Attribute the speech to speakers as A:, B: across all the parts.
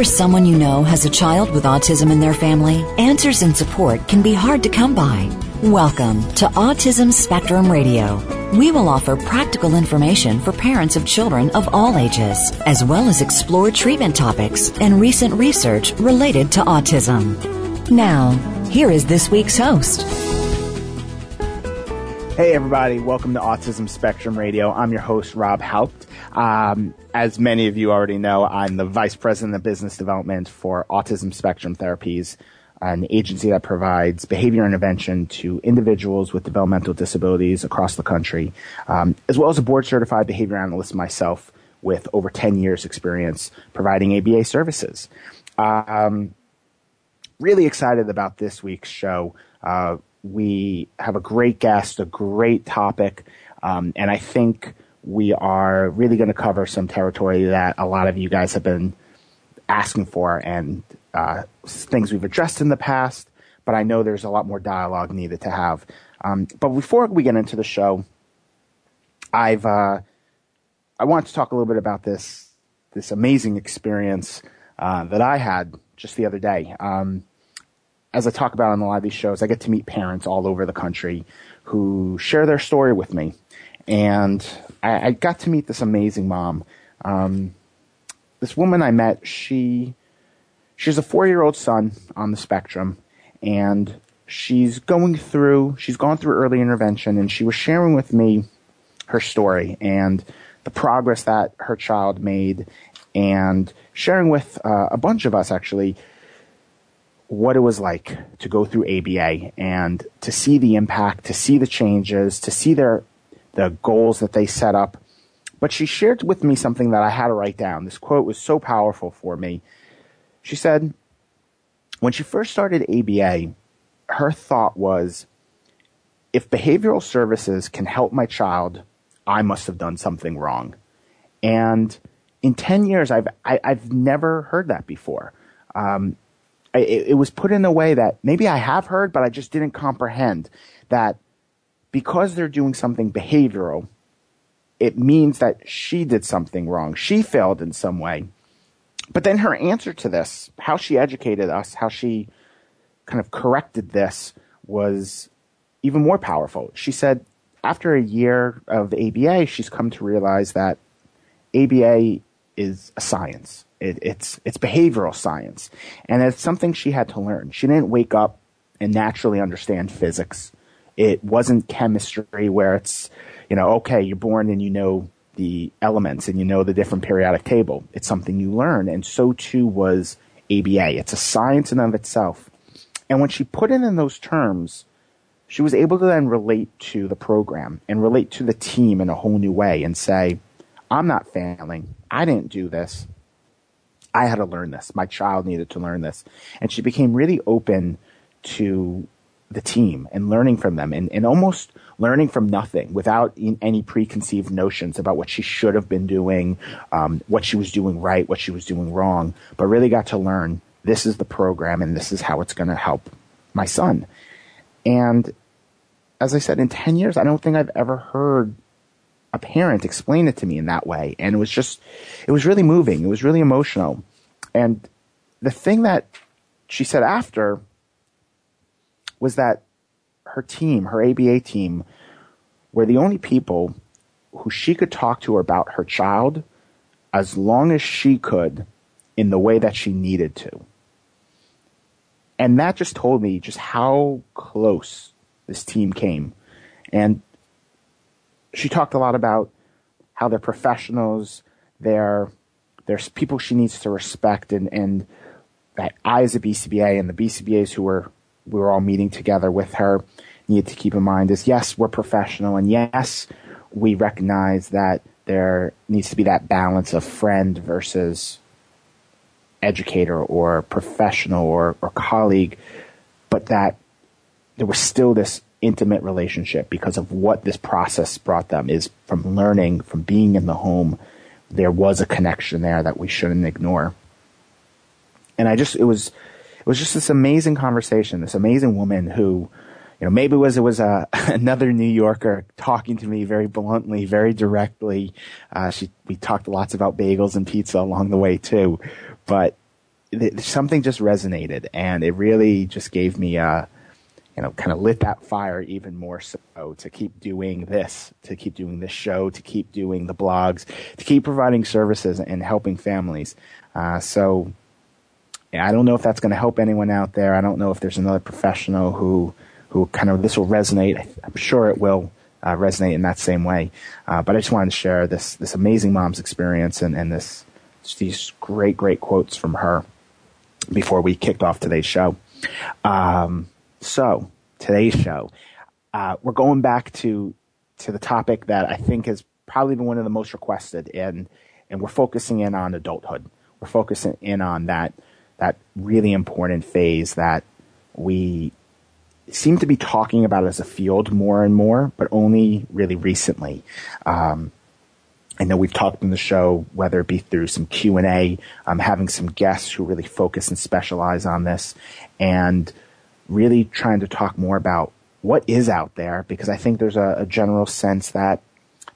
A: Or someone you know has a child with autism in their family, answers and support can be hard to come by. Welcome to Autism Spectrum Radio. We will offer practical information for parents of children of all ages, as well as explore treatment topics and recent research related to autism. Now, here is this week's host.
B: Hey, everybody, welcome to Autism Spectrum Radio. I'm your host, Rob Haupt. Um, as many of you already know, I'm the Vice President of Business Development for Autism Spectrum Therapies, an agency that provides behavior intervention to individuals with developmental disabilities across the country, um, as well as a board certified behavior analyst myself with over 10 years experience providing ABA services. Um, really excited about this week's show. Uh, we have a great guest, a great topic, um, and I think we are really going to cover some territory that a lot of you guys have been asking for and uh, things we've addressed in the past, but I know there's a lot more dialogue needed to have. Um, but before we get into the show, I've uh, I want to talk a little bit about this this amazing experience uh, that I had just the other day. Um, as I talk about on a lot of these shows, I get to meet parents all over the country who share their story with me. And I, I got to meet this amazing mom. Um, this woman I met, she, she has a four year old son on the spectrum and she's going through, she's gone through early intervention and she was sharing with me her story and the progress that her child made and sharing with uh, a bunch of us actually what it was like to go through ABA and to see the impact, to see the changes, to see their the goals that they set up. But she shared with me something that I had to write down. This quote was so powerful for me. She said, when she first started ABA, her thought was, if behavioral services can help my child, I must have done something wrong. And in 10 years, I've, I, have i have never heard that before. Um, it, it was put in a way that maybe I have heard, but I just didn't comprehend that because they're doing something behavioral, it means that she did something wrong. She failed in some way. But then her answer to this, how she educated us, how she kind of corrected this was even more powerful. She said after a year of ABA, she's come to realize that ABA is a science. It, it's it's behavioral science, and it's something she had to learn. She didn't wake up and naturally understand physics. It wasn't chemistry where it's you know okay you're born and you know the elements and you know the different periodic table. It's something you learn, and so too was ABA. It's a science in of itself. And when she put it in those terms, she was able to then relate to the program and relate to the team in a whole new way and say, I'm not failing. I didn't do this. I had to learn this. My child needed to learn this. And she became really open to the team and learning from them and, and almost learning from nothing without any preconceived notions about what she should have been doing, um, what she was doing right, what she was doing wrong, but really got to learn this is the program and this is how it's going to help my son. And as I said, in 10 years, I don't think I've ever heard a parent explain it to me in that way. And it was just, it was really moving. It was really emotional. And the thing that she said after was that her team, her ABA team, were the only people who she could talk to about her child as long as she could in the way that she needed to. And that just told me just how close this team came. And she talked a lot about how they're professionals, they're there's people she needs to respect, and and that I as a BCBA and the BCBAs who were we were all meeting together with her need to keep in mind is yes we're professional and yes we recognize that there needs to be that balance of friend versus educator or professional or, or colleague, but that there was still this intimate relationship because of what this process brought them is from learning, from being in the home. There was a connection there that we shouldn't ignore. And I just, it was, it was just this amazing conversation, this amazing woman who, you know, maybe it was, it was a, another New Yorker talking to me very bluntly, very directly. Uh, she, we talked lots about bagels and pizza along the way too. but th- something just resonated, and it really just gave me a you know, kind of lit that fire even more so to keep doing this, to keep doing this show, to keep doing the blogs, to keep providing services and helping families. Uh, so I don't know if that's going to help anyone out there. I don't know if there's another professional who, who kind of this will resonate. I'm sure it will uh, resonate in that same way. Uh, but I just wanted to share this, this amazing mom's experience and, and this, these great, great quotes from her before we kicked off today's show. Um, so today's show, uh, we're going back to to the topic that I think has probably been one of the most requested, and and we're focusing in on adulthood. We're focusing in on that that really important phase that we seem to be talking about as a field more and more, but only really recently. Um, I know we've talked in the show, whether it be through some Q and A, um, having some guests who really focus and specialize on this, and really trying to talk more about what is out there because I think there's a, a general sense that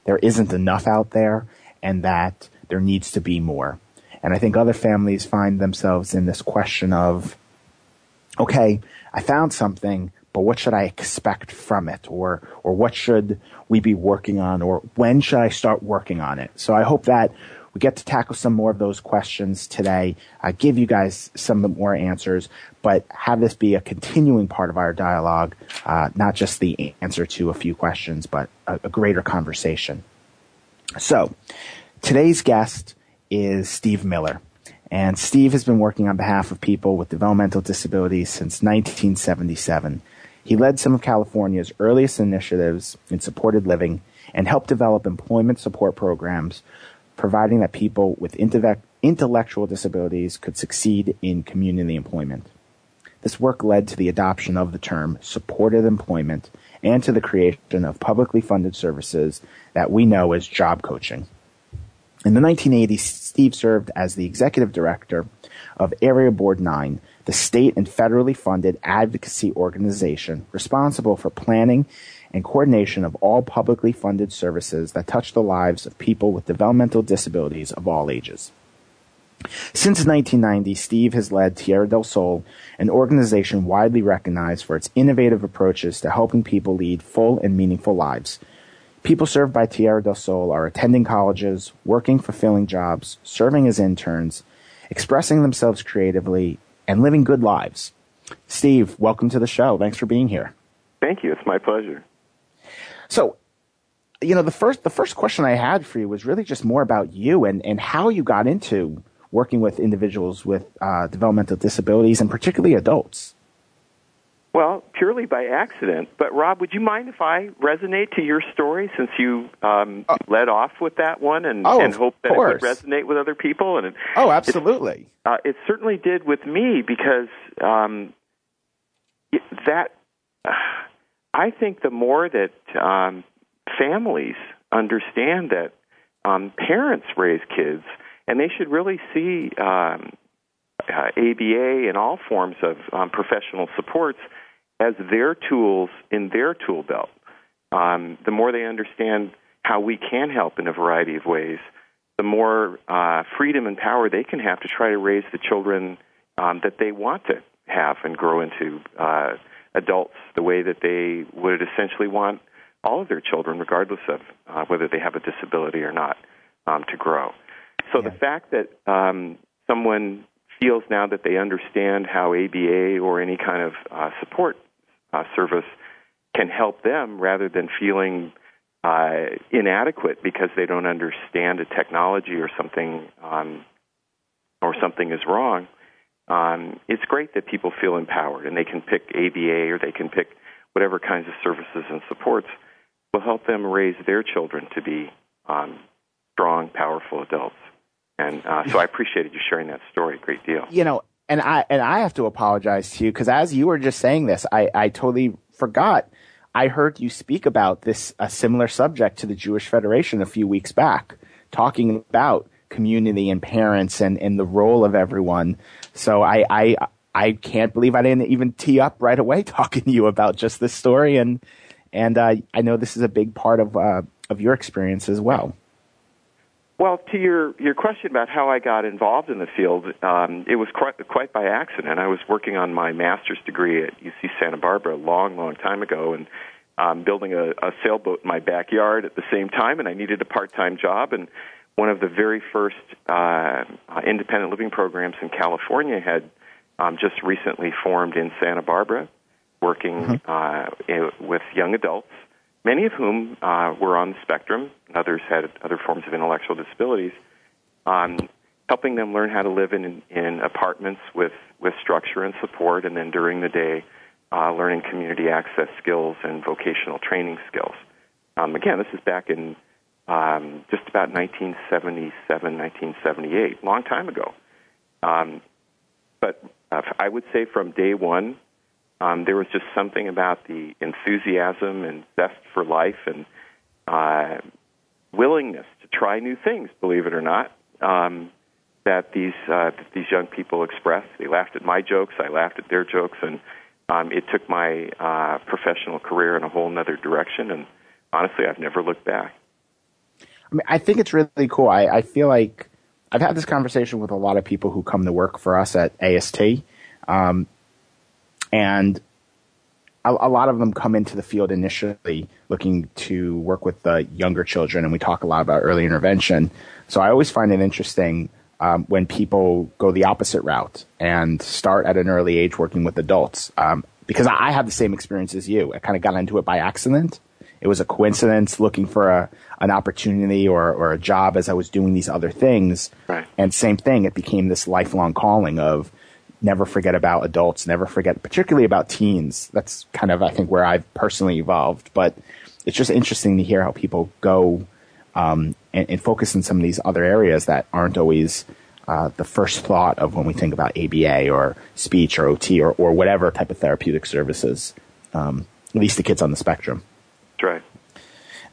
B: there isn't enough out there and that there needs to be more. And I think other families find themselves in this question of, okay, I found something, but what should I expect from it? Or, or what should we be working on? Or when should I start working on it? So I hope that we get to tackle some more of those questions today, uh, give you guys some more answers, but have this be a continuing part of our dialogue, uh, not just the answer to a few questions, but a, a greater conversation. So, today's guest is Steve Miller. And Steve has been working on behalf of people with developmental disabilities since 1977. He led some of California's earliest initiatives in supported living and helped develop employment support programs providing that people with intellectual disabilities could succeed in community employment. This work led to the adoption of the term supported employment and to the creation of publicly funded services that we know as job coaching. In the 1980s, Steve served as the executive director of Area Board 9, the state and federally funded advocacy organization responsible for planning and coordination of all publicly funded services that touch the lives of people with developmental disabilities of all ages. Since 1990, Steve has led Tierra del Sol, an organization widely recognized for its innovative approaches to helping people lead full and meaningful lives. People served by Tierra del Sol are attending colleges, working fulfilling jobs, serving as interns, expressing themselves creatively, and living good lives. Steve, welcome to the show. Thanks for being here.
C: Thank you. It's my pleasure.
B: So, you know, the first the first question I had for you was really just more about you and and how you got into working with individuals with uh, developmental disabilities and particularly adults.
C: Well, purely by accident. But Rob, would you mind if I resonate to your story since you um, oh. led off with that one and,
B: oh,
C: and hope that
B: course.
C: it would resonate with other people? And
B: it, oh, absolutely.
C: Uh, it certainly did with me because um, that. I think the more that um, families understand that um, parents raise kids, and they should really see um, uh, ABA and all forms of um, professional supports as their tools in their tool belt. Um, the more they understand how we can help in a variety of ways, the more uh, freedom and power they can have to try to raise the children um, that they want to have and grow into. Uh, adults the way that they would essentially want all of their children, regardless of uh, whether they have a disability or not, um, to grow. So yeah. the fact that um, someone feels now that they understand how ABA or any kind of uh, support uh, service can help them rather than feeling uh, inadequate because they don't understand a technology or something um, or something is wrong um, it's great that people feel empowered and they can pick ABA or they can pick whatever kinds of services and supports will help them raise their children to be um, strong, powerful adults. And uh, so I appreciated you sharing that story a great deal.
B: You know, and I and I have to apologize to you because as you were just saying this, I, I totally forgot. I heard you speak about this a similar subject to the Jewish Federation a few weeks back, talking about community and parents and, and the role of everyone. So I, I, I can't believe I didn't even tee up right away talking to you about just this story. And, and, uh, I know this is a big part of, uh, of your experience as well.
C: Well, to your your question about how I got involved in the field, um, it was quite quite by accident. I was working on my master's degree at UC Santa Barbara a long, long time ago, and um, building a, a sailboat in my backyard at the same time, and I needed a part time job. And one of the very first uh, independent living programs in California had um, just recently formed in Santa Barbara, working mm-hmm. uh, with young adults many of whom uh, were on the spectrum, others had other forms of intellectual disabilities, um, helping them learn how to live in, in apartments with, with structure and support, and then during the day, uh, learning community access skills and vocational training skills. Um, again, this is back in um, just about 1977, 1978, long time ago. Um, but uh, I would say from day one, um, there was just something about the enthusiasm and zest for life and uh, willingness to try new things, believe it or not, um, that these uh, that these young people expressed. They laughed at my jokes, I laughed at their jokes, and um, it took my uh, professional career in a whole other direction. And honestly, I've never looked back.
B: I mean, I think it's really cool. I, I feel like I've had this conversation with a lot of people who come to work for us at AST. Um, and a, a, lot of them come into the field initially looking to work with the younger children, and we talk a lot about early intervention. So I always find it interesting um, when people go the opposite route and start at an early age working with adults. Um, because I, I the same experience as you. I kind of got into it by accident. It was a coincidence looking for a, an opportunity or, or a job as I was doing these other things.
C: Right.
B: And same thing, it became this lifelong calling of never forget about adults, never forget, particularly about teens. That's kind of, I think, where I've personally evolved. But it's just interesting to hear how people go um, and, and, focus in some of these other areas that aren't always uh, the first thought of when we think about ABA or speech or OT or, or whatever type of therapeutic services, um, at least the kids on the spectrum.
C: That's right.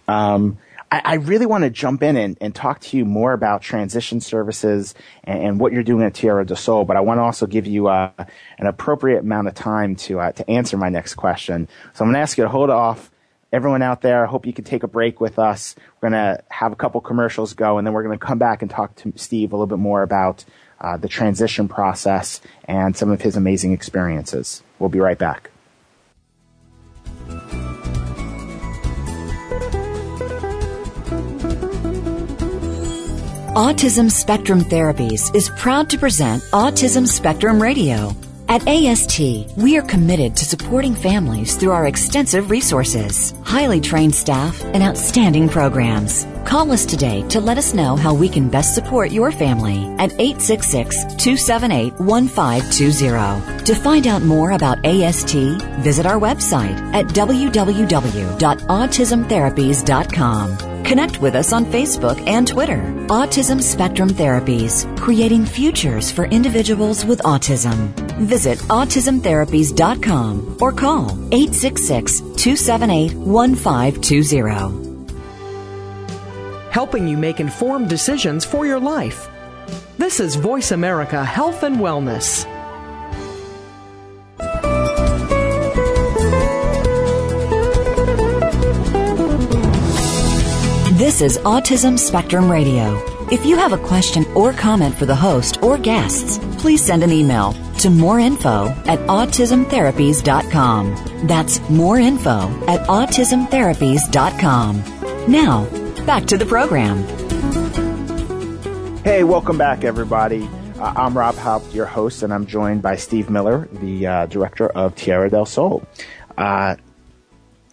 B: Um, I, I really want to jump in and, and, talk to you more about transition services and, and, what you're doing at Tierra del Sol, but I want to also give you uh, an appropriate amount of time to uh, to answer my next question. So I'm going to ask you to hold off. Everyone out there, I hope you can take a break with us. We're going to have a couple commercials go, and then we're going to come back and talk to Steve a little bit more about uh, the transition process and some of his amazing experiences. We'll be right back.
A: Autism Spectrum Therapies is proud to present Autism Spectrum Radio. At AST, we are committed to supporting families through our extensive resources, highly trained staff, and outstanding programs. Call us today to let us know how we can best support your family at 866 278 1520. To find out more about AST, visit our website at www.autismtherapies.com. Connect with us on Facebook and Twitter. Autism Spectrum Therapies, creating futures for individuals with autism. Visit autismtherapies.com or call 866 278 1520.
D: Helping you make informed decisions for your life. This is Voice America Health and Wellness.
A: This is Autism Spectrum Radio. If you have a question or comment for the host or guests, please send an email to moreinfo at autismtherapies.com. That's moreinfo at autismtherapies.com. Now, back to the program.
B: Hey, welcome back, everybody. Uh, I'm Rob Haupt, your host, and I'm joined by Steve Miller, the uh, director of Tierra del Sol. Uh,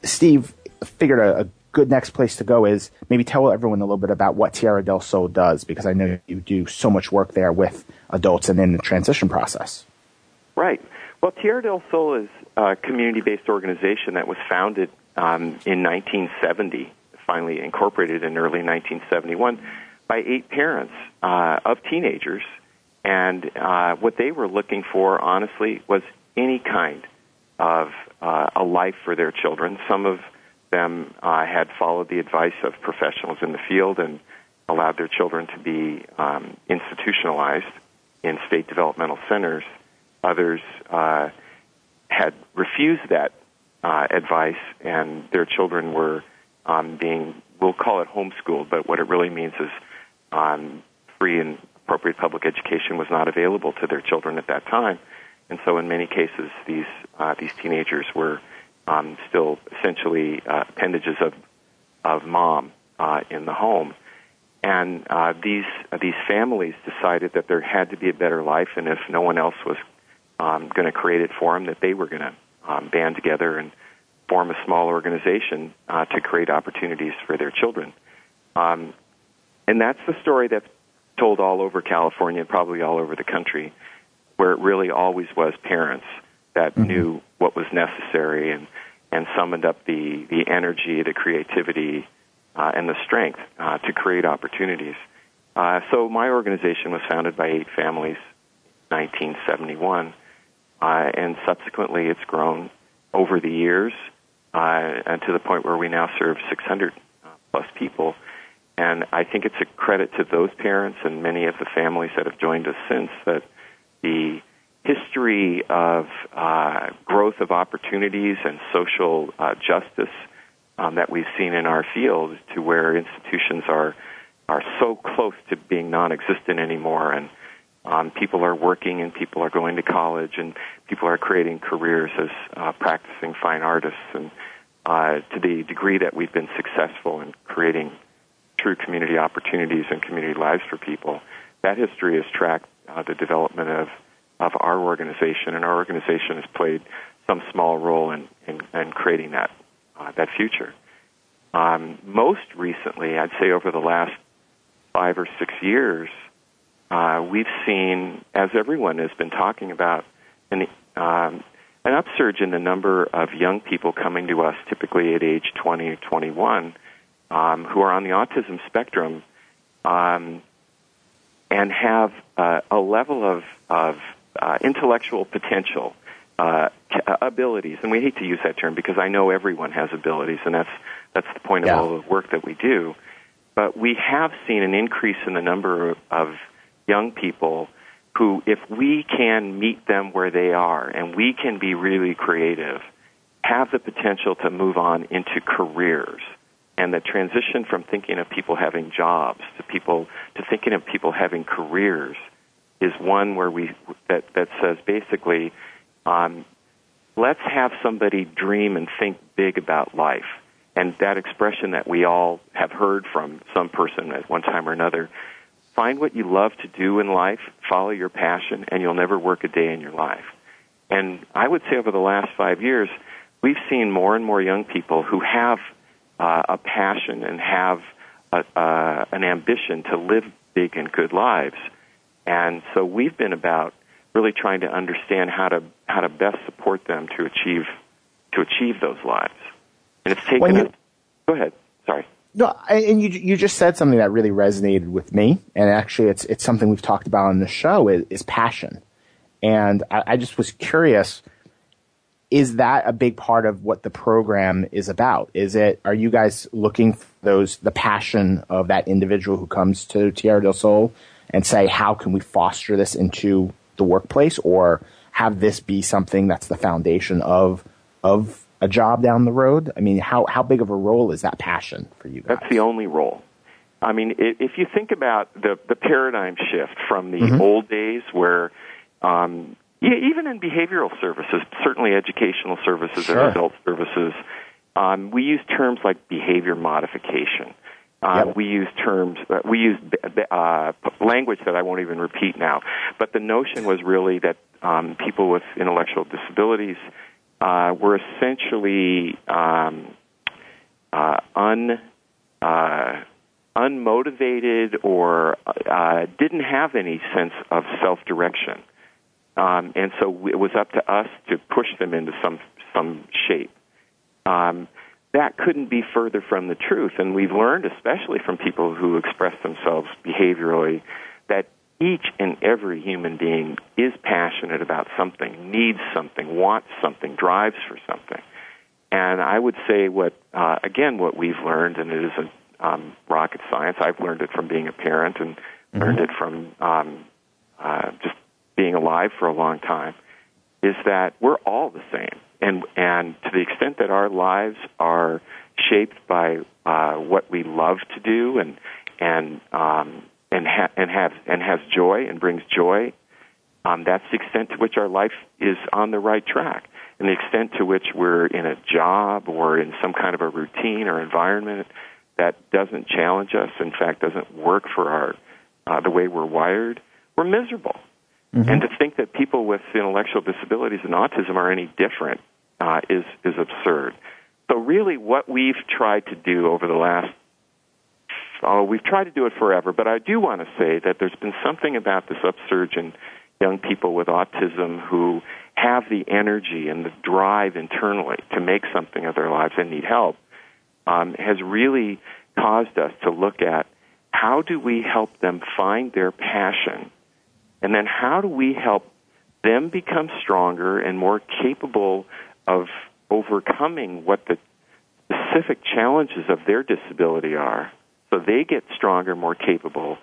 B: Steve figured a, a good next place to go is maybe tell everyone a little bit about what Tierra del Sol does, because I know you do so much work there with adults and in the transition process.
C: Right. Well, Tierra del Sol is a community-based organization that was founded um, in 1970, finally incorporated in early 1971, by eight parents uh, of teenagers. And uh, what they were looking for, honestly, was any kind of uh, a life for their children. Some of them uh, had followed the advice of professionals in the field and allowed their children to be um, institutionalized in state developmental centers. Others uh, had refused that uh, advice, and their children were um, being, we'll call it homeschooled, but what it really means is um, free and appropriate public education was not available to their children at that time, and so in many cases these uh, these teenagers were um, still essentially uh, appendages of of mom uh, in the home. And uh, these these families decided that there had to be a better life, and if no one else was um, going to create it for them, that they were going to um, band together and form a small organization uh, to create opportunities for their children. Um, and that's the story that's told all over California, probably all over the country, where it really always was parents that mm-hmm. knew what was necessary and and summoned up the the energy, the creativity, uh, and the strength uh, to create opportunities. Uh, so my organization was founded by eight families, 1971, uh, and subsequently it's grown over the years uh, and to the point where we now serve 600 uh, plus people. And I think it's a credit to those parents and many of the families that have joined us since that the history of uh, growth of opportunities and social uh, justice um, that we've seen in our field to where institutions are are so close to being non-existent anymore and um, people are working and people are going to college and people are creating careers as uh, practicing fine artists and uh, to the degree that we've been successful in creating true community opportunities and community lives for people that history has tracked uh, the development of of our organization, and our organization has played some small role in, in, in creating that uh, that future. Um, most recently, I'd say over the last five or six years, uh, we've seen, as everyone has been talking about, an, um, an upsurge in the number of young people coming to us, typically at age 20 or 21, um, who are on the autism spectrum um, and have uh, a level of, of uh, intellectual potential, uh, uh, abilities, and we hate to use that term because I know everyone has abilities, and that's that's the point of all the work that we do. But we have seen an increase in the number of young people who, if we can meet them where they are and we can be really creative, have the potential to move on into careers. And the transition from thinking of people having jobs to people to thinking of people having careers is one where we that that says basically, um, let's have somebody dream and think big about life. And that expression that we all have heard from some person at one time or another, find what you love to do in life, follow your passion, and you'll never work a day in your life. And I would say over the last five years, we've seen more and more young people who have uh, a passion and have a, uh, an ambition to live big and good lives and so we've been about really trying to understand how to how to best support them to achieve to achieve those lives. And it's taken you, us. Go ahead. Sorry.
B: No, and you you just said something that really resonated with me, and actually, it's it's something we've talked about on the show is, is passion, and I, I just was curious. Is that a big part of what the program is about? Is it? Are you guys looking for those the passion of that individual who comes to Tierra del Sol and say, how can we foster this into the workplace or have this be something that's the foundation of, of a job down the road? I mean, how, how big of a role is that passion for you guys?
C: That's the only role. I mean, if you think about the, the paradigm shift from the mm-hmm. old days where, um, yeah, even in behavioral services, certainly educational services sure. and adult services, um, we use terms like behavior modification. Uh, yep. We use terms, uh, we use uh, language that I won't even repeat now. But the notion was really that um, people with intellectual disabilities uh, were essentially um, uh, un, uh, unmotivated or uh, didn't have any sense of self direction. Um, and so it was up to us to push them into some some shape. Um, that couldn't be further from the truth. And we've learned, especially from people who express themselves behaviorally, that each and every human being is passionate about something, needs something, wants something, drives for something. And I would say what, uh, again, what we've learned, and it isn't um, rocket science. I've learned it from being a parent and mm-hmm. learned it from um, uh, just being alive for a long time, is that we're all the same and and to the extent that our lives are shaped by uh, what we love to do and and um, and ha- and have and has joy and brings joy, um, that's the extent to which our life is on the right track. And the extent to which we're in a job or in some kind of a routine or environment that doesn't challenge us, in fact, doesn't work for our uh, the way we're wired, we're miserable. Mm-hmm. And to think that people with intellectual disabilities and autism are any different uh, is is absurd. So really, what we've tried to do over the last oh, we've tried to do it forever, but I do want to say that there's been something about this upsurge in young people with autism who have the energy and the drive internally to make something of their lives and need help um, has really caused us to look at how do we help them find their passion and then how do we help them become stronger and more capable of overcoming what the specific challenges of their disability are so they get stronger, more capable.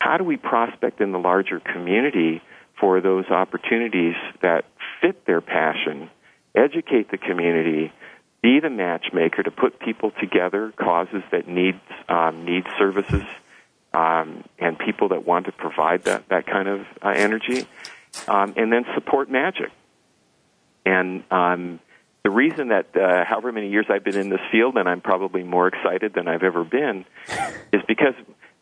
C: How do we prospect in the larger community for those opportunities that fit their passion, educate the community, be the matchmaker to put people together, causes that need um, need services, um, and people that want to provide that that kind of uh, energy, um, and then support magic. And um, the reason that uh, however many years I've been in this field, and I'm probably more excited than I've ever been, is because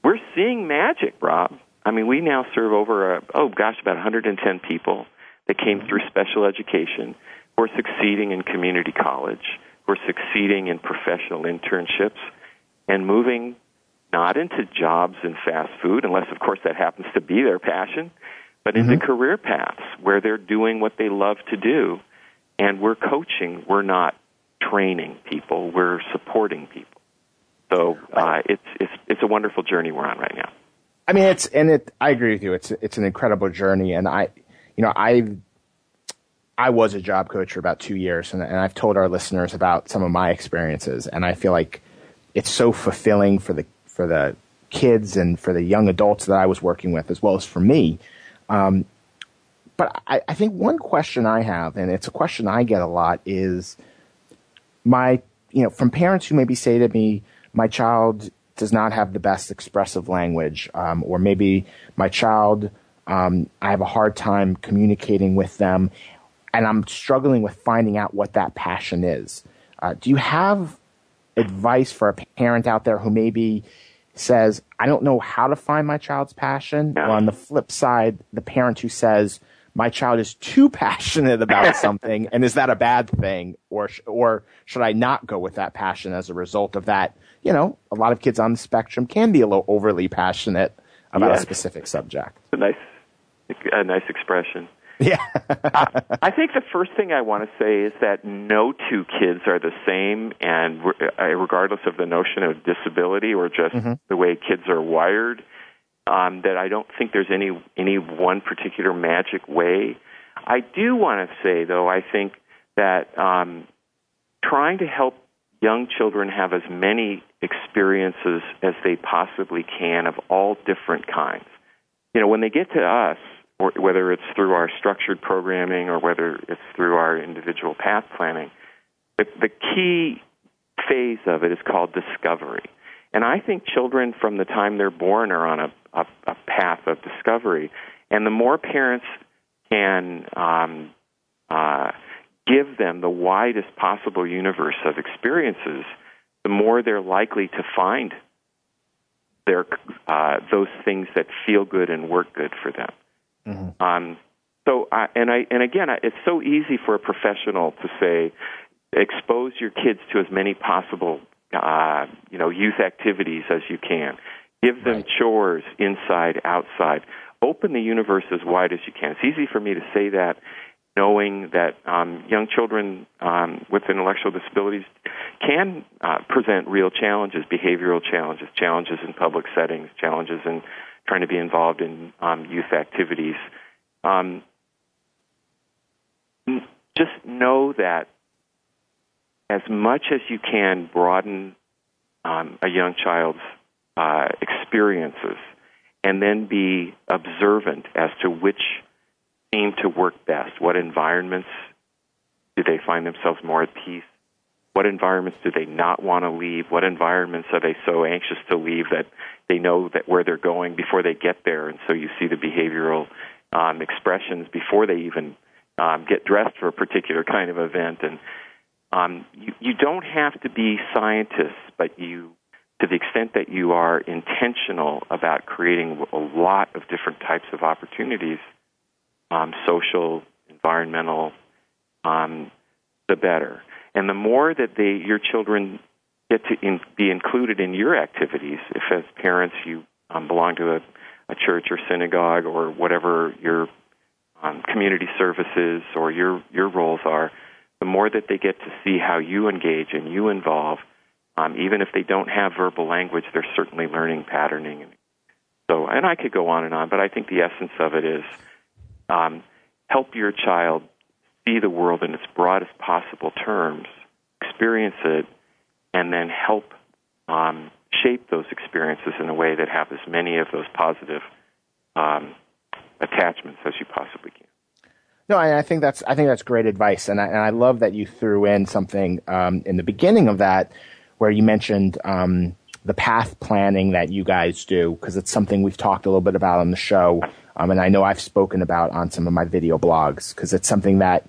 C: we're seeing magic, Rob. I mean, we now serve over, a, oh gosh, about 110 people that came through special education who are succeeding in community college, who are succeeding in professional internships, and moving not into jobs in fast food, unless, of course, that happens to be their passion, but into mm-hmm. career paths where they're doing what they love to do. And we're coaching, we're not training people, we're supporting people. So uh, it's, it's, it's a wonderful journey we're on right now.
B: I mean, it's and it. I agree with you. It's it's an incredible journey, and I, you know, I, I was a job coach for about two years, and, and I've told our listeners about some of my experiences, and I feel like it's so fulfilling for the for the kids and for the young adults that I was working with, as well as for me. Um, but I, I think one question I have, and it's a question I get a lot, is my, you know, from parents who maybe say to me, my child does not have the best expressive language, um, or maybe my child, um, I have a hard time communicating with them, and I'm struggling with finding out what that passion is. Uh, do you have advice for a parent out there who maybe says, I don't know how to find my child's passion? Or on the flip side, the parent who says, my child is too passionate about something, and is that a bad thing, or or should I not go with that passion as a result of that you know, a lot of kids on the spectrum can be a little overly passionate about yes. a specific subject.
C: A nice, a nice expression.
B: Yeah.
C: uh, I think the first thing I want to say is that no two kids are the same, and uh, regardless of the notion of disability or just mm-hmm. the way kids are wired, um, that I don't think there's any any one particular magic way. I do want to say, though, I think that um, trying to help young children have as many experiences as they possibly can of all different kinds. You know, when they get to us, whether it's through our structured programming or whether it's through our individual path planning, the, the key phase of it is called discovery. And I think children from the time they're born are on a, a, a path of discovery. And the more parents can um, uh, give them the widest possible universe of experiences, the more they're likely to find their uh, those things that feel good and work good for them. Mm-hmm. Um, so, uh, and I and again, it's so easy for a professional to say, expose your kids to as many possible, uh, you know, youth activities as you can. Give them right. chores inside, outside. Open the universe as wide as you can. It's easy for me to say that knowing that um, young children um, with intellectual disabilities can uh, present real challenges, behavioral challenges, challenges in public settings, challenges in trying to be involved in um, youth activities. Um, just know that as much as you can broaden um, a young child's uh, experiences and then be observant as to which seem to work best? What environments do they find themselves more at peace? What environments do they not want to leave? What environments are they so anxious to leave that they know that where they're going before they get there? And so you see the behavioral um, expressions before they even um, get dressed for a particular kind of event. And um, you, you don't have to be scientists, but you, to the extent that you are intentional about creating a lot of different types of opportunities, um, social, environmental, um, the better. And the more that they, your children get to in, be included in your activities, if as parents you um, belong to a, a church or synagogue or whatever your um, community services or your your roles are, the more that they get to see how you engage and you involve, um, even if they don't have verbal language, they're certainly learning patterning. So, and I could go on and on, but I think the essence of it is um, help your child see the world in its broadest possible terms, experience it, and then help um, shape those experiences in a way that have as many of those positive um, attachments as you possibly can.
B: No, I, I think that's I think that's great advice, and I, and I love that you threw in something um, in the beginning of that where you mentioned um, the path planning that you guys do because it's something we've talked a little bit about on the show, um, and I know I've spoken about on some of my video blogs because it's something that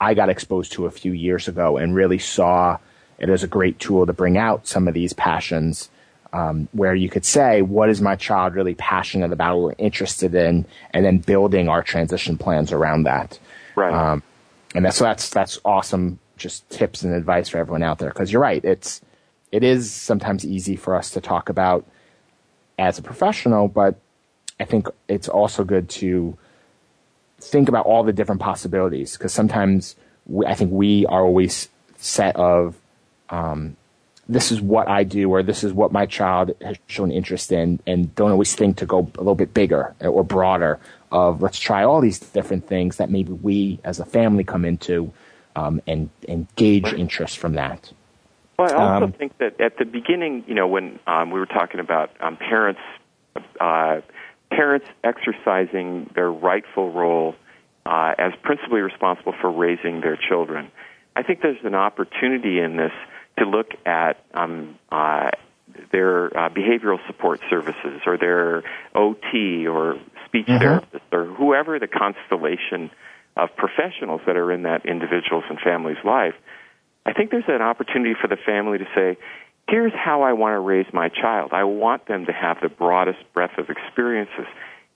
B: I got exposed to a few years ago and really saw it as a great tool to bring out some of these passions um, where you could say, what is my child really passionate about or interested in, and then building our transition plans around that.
C: Right. Um,
B: and that's so that's that's awesome. Just tips and advice for everyone out there because you're right. It's it is sometimes easy for us to talk about as a professional, but I think it's also good to think about all the different possibilities because sometimes we, I think we are always set of um, this is what I do or this is what my child has shown interest in and don't always think to go a little bit bigger or broader of let's try all these different things that maybe we as a family come into um, and, and gauge interest from that.
C: Well, I also um, think that at the beginning, you know, when um, we were talking about um, parents, uh, parents exercising their rightful role uh, as principally responsible for raising their children, I think there's an opportunity in this to look at um, uh, their uh, behavioral support services or their OT or speech mm-hmm. therapist or whoever the constellation of professionals that are in that individual's and family's life. I think there's an opportunity for the family to say, here's how I want to raise my child. I want them to have the broadest breadth of experiences.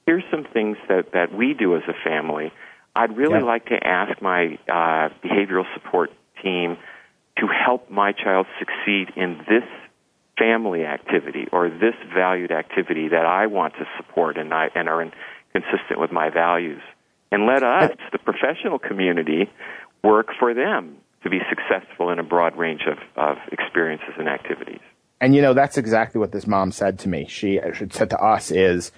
C: Here's some things that, that we do as a family. I'd really yeah. like to ask my uh, behavioral support team to help my child succeed in this family activity or this valued activity that I want to support and, I, and are in, consistent with my values. And let us, the professional community, work for them to be successful in a broad range of, of experiences and activities.
B: And you know, that's exactly what this mom said to me. She, she said to us is,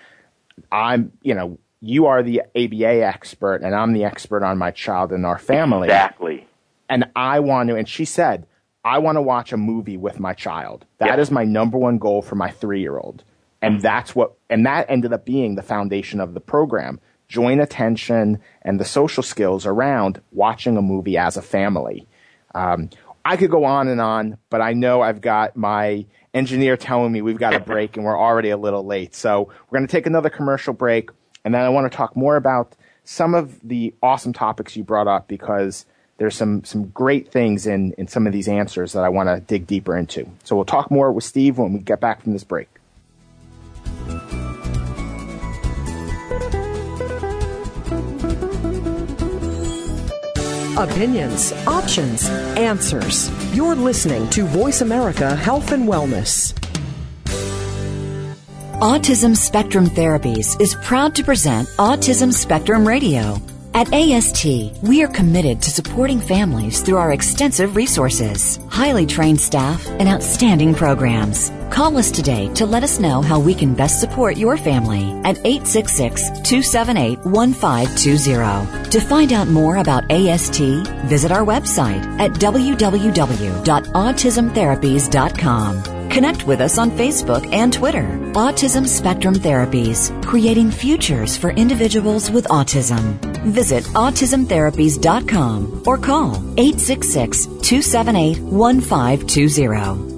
B: I'm, you know, you are the ABA expert and I'm the expert on my child and our family.
C: Exactly
B: and I want to, and she said, I want to watch a movie with my child. That is my number one goal for my three year old. And that's what, and that ended up being the foundation of the program. Joint attention and the social skills around watching a movie as a family. Um, I could go on and on, but I know I've got my engineer telling me we've got a break and we're already a little late. So we're going to take another commercial break. And then I want to talk more about some of the awesome topics you brought up because there's some some great things in in some of these answers that I want to dig deeper into. So we'll talk more with Steve when we get back from this break.
D: Opinions, options, answers. You're listening to Voice America Health and Wellness.
A: Autism Spectrum Therapies is proud to present Autism Spectrum Radio at AST, we are committed to supporting families through our extensive resources, highly trained staff, and outstanding programs. Call us today to let us know how we can best support your family at 866 278 1520. To find out more about AST, visit our website at www.autismtherapies.com. Connect with us on Facebook and Twitter. Autism Spectrum Therapies, creating futures for individuals with autism. Visit autismtherapies.com or call 866 278 1520.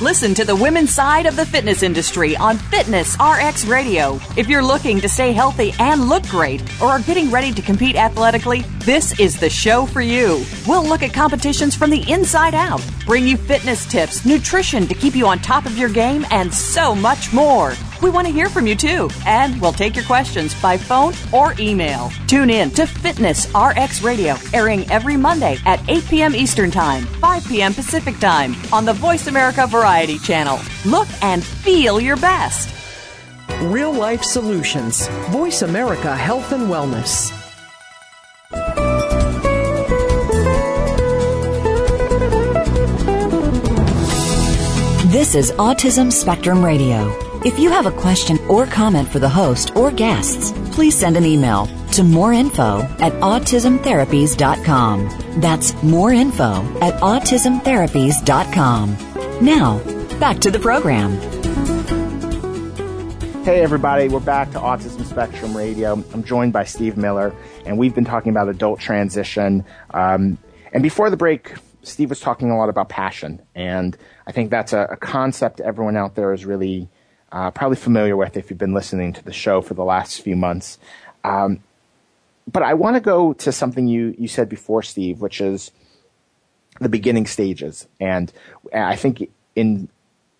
E: Listen to the women's side of the fitness industry on Fitness RX Radio. If you're looking to stay healthy and look great or are getting ready to compete athletically, this is the show for you. We'll look at competitions from the inside out, bring you fitness tips, nutrition to keep you on top of your game, and so much more. We want to hear from you too, and we'll take your questions by phone or email. Tune in to Fitness RX Radio, airing every Monday at 8 p.m. Eastern Time, 5 p.m. Pacific Time on the Voice America Variety Channel. Look and feel your best.
D: Real life solutions. Voice America Health and Wellness.
A: This is Autism Spectrum Radio. If you have a question or comment for the host or guests, please send an email to moreinfo at autismtherapies.com. That's moreinfo at autismtherapies.com. Now, back to the program.
B: Hey, everybody, we're back to Autism Spectrum Radio. I'm joined by Steve Miller, and we've been talking about adult transition. Um, and before the break, Steve was talking a lot about passion, and I think that's a, a concept everyone out there is really uh, probably familiar with if you've been listening to the show for the last few months. Um, but I want to go to something you, you said before, Steve, which is the beginning stages. And I think in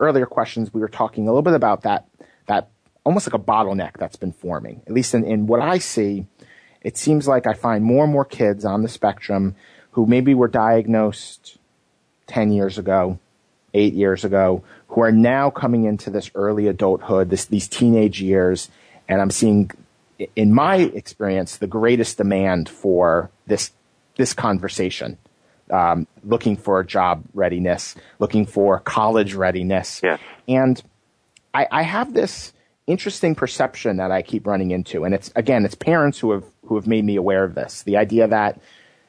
B: earlier questions, we were talking a little bit about that, that almost like a bottleneck that's been forming. At least in, in what I see, it seems like I find more and more kids on the spectrum who maybe were diagnosed 10 years ago, eight years ago, who are now coming into this early adulthood, this, these teenage years, and I'm seeing, in my experience, the greatest demand for this this conversation. Um, looking for job readiness, looking for college readiness,
C: yes.
B: and I, I have this interesting perception that I keep running into, and it's again, it's parents who have who have made me aware of this. The idea that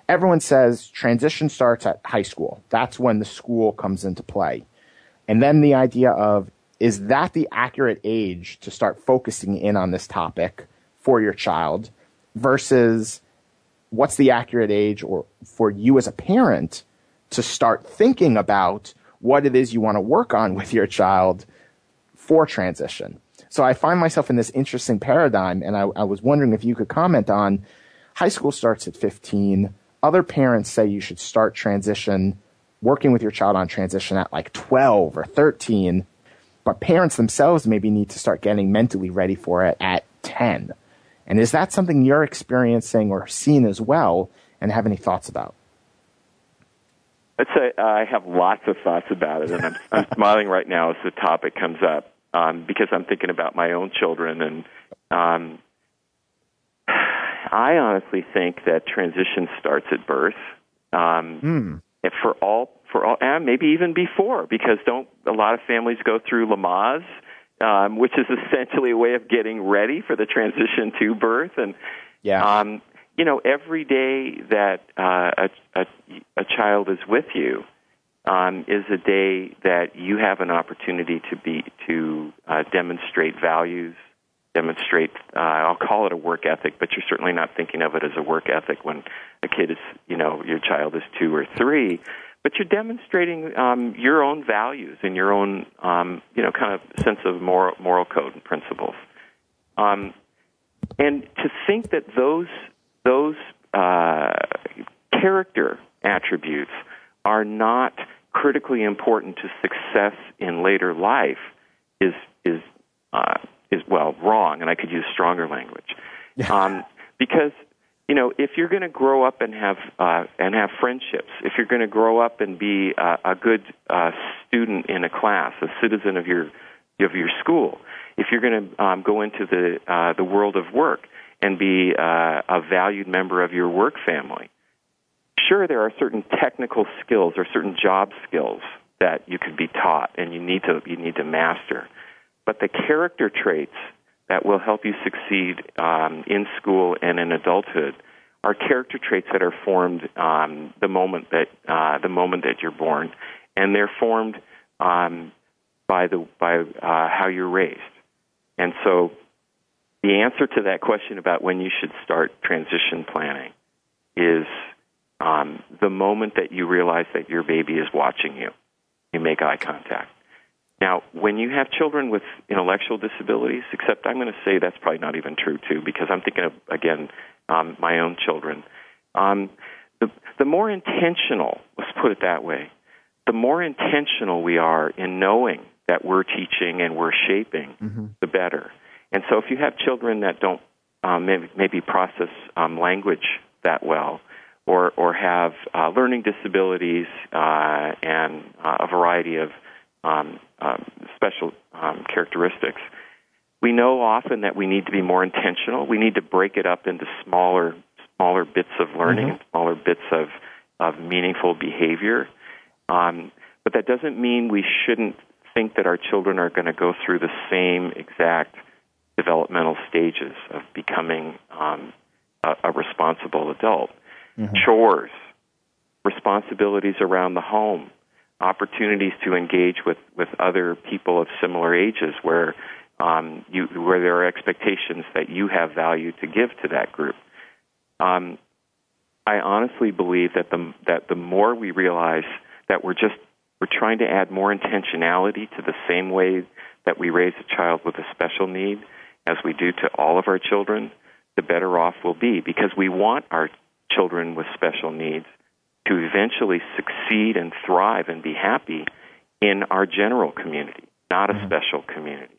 B: everyone says transition starts at high school. That's when the school comes into play. And then the idea of is that the accurate age to start focusing in on this topic for your child versus what's the accurate age or for you as a parent to start thinking about what it is you want to work on with your child for transition. So I find myself in this interesting paradigm and I, I was wondering if you could comment on high school starts at 15. Other parents say you should start transition working with your child on transition at like 12 or 13, but parents themselves maybe need to start getting mentally ready for it at 10. And is that something you're experiencing or seen as well and have any thoughts about?
C: I'd say I have lots of thoughts about it, and I'm, I'm smiling right now as the topic comes up um, because I'm thinking about my own children. And um, I honestly think that transition starts at birth. Um,
B: mm
C: for all for all and maybe even before because don't a lot of families go through Lamaze, um, which is essentially a way of getting ready for the transition to birth and
B: yeah.
C: um, you know every day that uh, a, a a child is with you um, is a day that you have an opportunity to be to uh, demonstrate values demonstrate uh, I'll call it a work ethic, but you're certainly not thinking of it as a work ethic when a kid is, you know, your child is two or three. But you're demonstrating um, your own values and your own, um, you know, kind of sense of moral, moral code and principles. Um, and to think that those those uh, character attributes are not critically important to success in later life is is uh, is well wrong, and I could use stronger language. Um, because you know, if you're going to grow up and have uh, and have friendships, if you're going to grow up and be uh, a good uh, student in a class, a citizen of your of your school, if you're going to um, go into the uh, the world of work and be uh, a valued member of your work family, sure there are certain technical skills or certain job skills that you could be taught and you need to you need to master. But the character traits that will help you succeed um, in school and in adulthood are character traits that are formed um, the moment that uh, the moment that you're born, and they're formed um, by the by uh, how you're raised. And so, the answer to that question about when you should start transition planning is um, the moment that you realize that your baby is watching you. You make eye contact. Now, when you have children with intellectual disabilities, except I'm going to say that's probably not even true too, because I'm thinking of again um, my own children. Um, the the more intentional, let's put it that way, the more intentional we are in knowing that we're teaching and we're shaping, mm-hmm. the better. And so, if you have children that don't um, maybe, maybe process um, language that well, or or have uh, learning disabilities uh, and uh, a variety of um, um, special um, characteristics. We know often that we need to be more intentional. We need to break it up into smaller smaller bits of learning mm-hmm. and smaller bits of of meaningful behavior. Um, but that doesn't mean we shouldn't think that our children are going to go through the same exact developmental stages of becoming um, a, a responsible adult. Mm-hmm. Chores, responsibilities around the home, opportunities to engage with, with other people of similar ages where um, you, where there are expectations that you have value to give to that group. Um, I honestly believe that the that the more we realize that we're just we're trying to add more intentionality to the same way that we raise a child with a special need as we do to all of our children, the better off we'll be because we want our children with special needs to eventually succeed and thrive and be happy in our general community, not a mm-hmm. special community.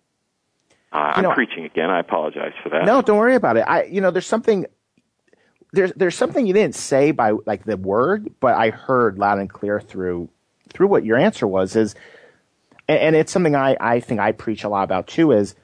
C: Uh, I'm know, preaching again. I apologize for that.
B: No, don't worry about it. I, you know, there's something, there's there's something you didn't say by like the word, but I heard loud and clear through through what your answer was. Is and, and it's something I I think I preach a lot about too. Is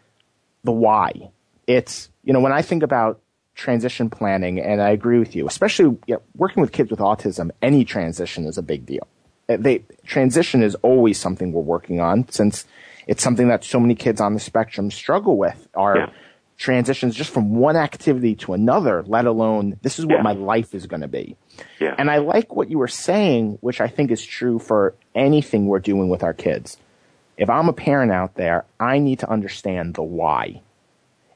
B: the why. It's you know when I think about transition planning, and I agree with you, especially you know, working with kids with autism, any transition is a big deal. Uh, they, transition is always something we're working on since it's something that so many kids on the spectrum struggle with are yeah. transitions just from one activity to another, let alone this is what yeah. my life is going to be. Yeah. And I like what you were saying, which I think is true for anything we're doing with our kids. If I'm a parent out there, I need to understand the why.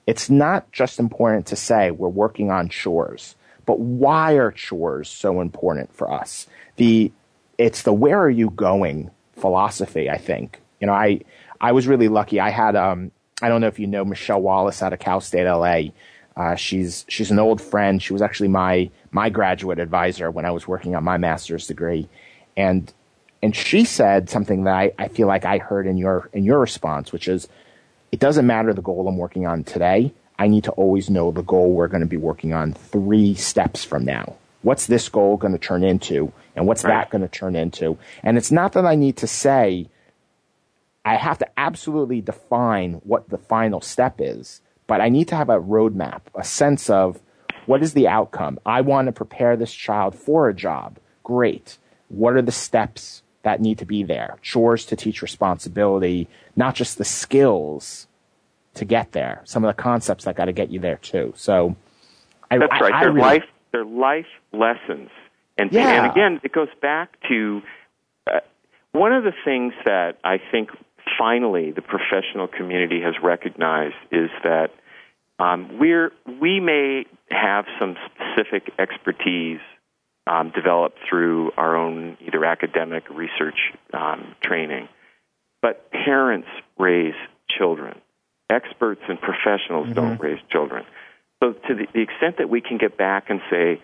B: It's not just important to say we're working on chores, but why are chores so important for us? The it's the where are you going philosophy, I think. You know, I I was really lucky. I had um I don't know if you know Michelle Wallace out of Cal State LA. Uh, she's she's an old friend. She was actually my my graduate advisor when I was working on my master's degree, and and she said something that I, I feel like I heard in your in your response, which is it doesn't matter the goal I'm working on today. I need to always know the goal we're going to be working on three steps from now. What's this goal going to turn into? And what's right. that going to turn into? And it's not that I need to say, I have to absolutely define what the final step is, but I need to have a roadmap, a sense of what is the outcome? I want to prepare this child for a job. Great. What are the steps that need to be there? Chores to teach responsibility, not just the skills to get there. Some of the concepts that got to get you there too. So
C: I, that's right. I, they're really, life. They're life lessons. And yeah. and again, it goes back to uh, one of the things that I think finally the professional community has recognized is that um, we're we may have some specific expertise um, developed through our own either academic research um, training but parents raise children. Experts and professionals mm-hmm. don't raise children. So, to the, the extent that we can get back and say,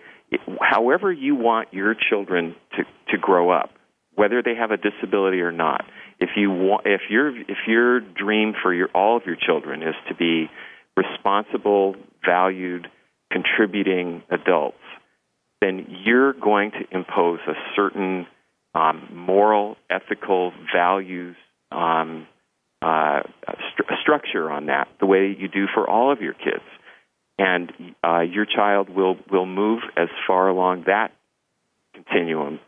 C: however you want your children to, to grow up, whether they have a disability or not, if you want, if your if your dream for your all of your children is to be responsible, valued, contributing adults, then you're going to impose a certain um, moral, ethical values um, uh, st- structure on that, the way you do for all of your kids, and uh, your child will will move as far along that continuum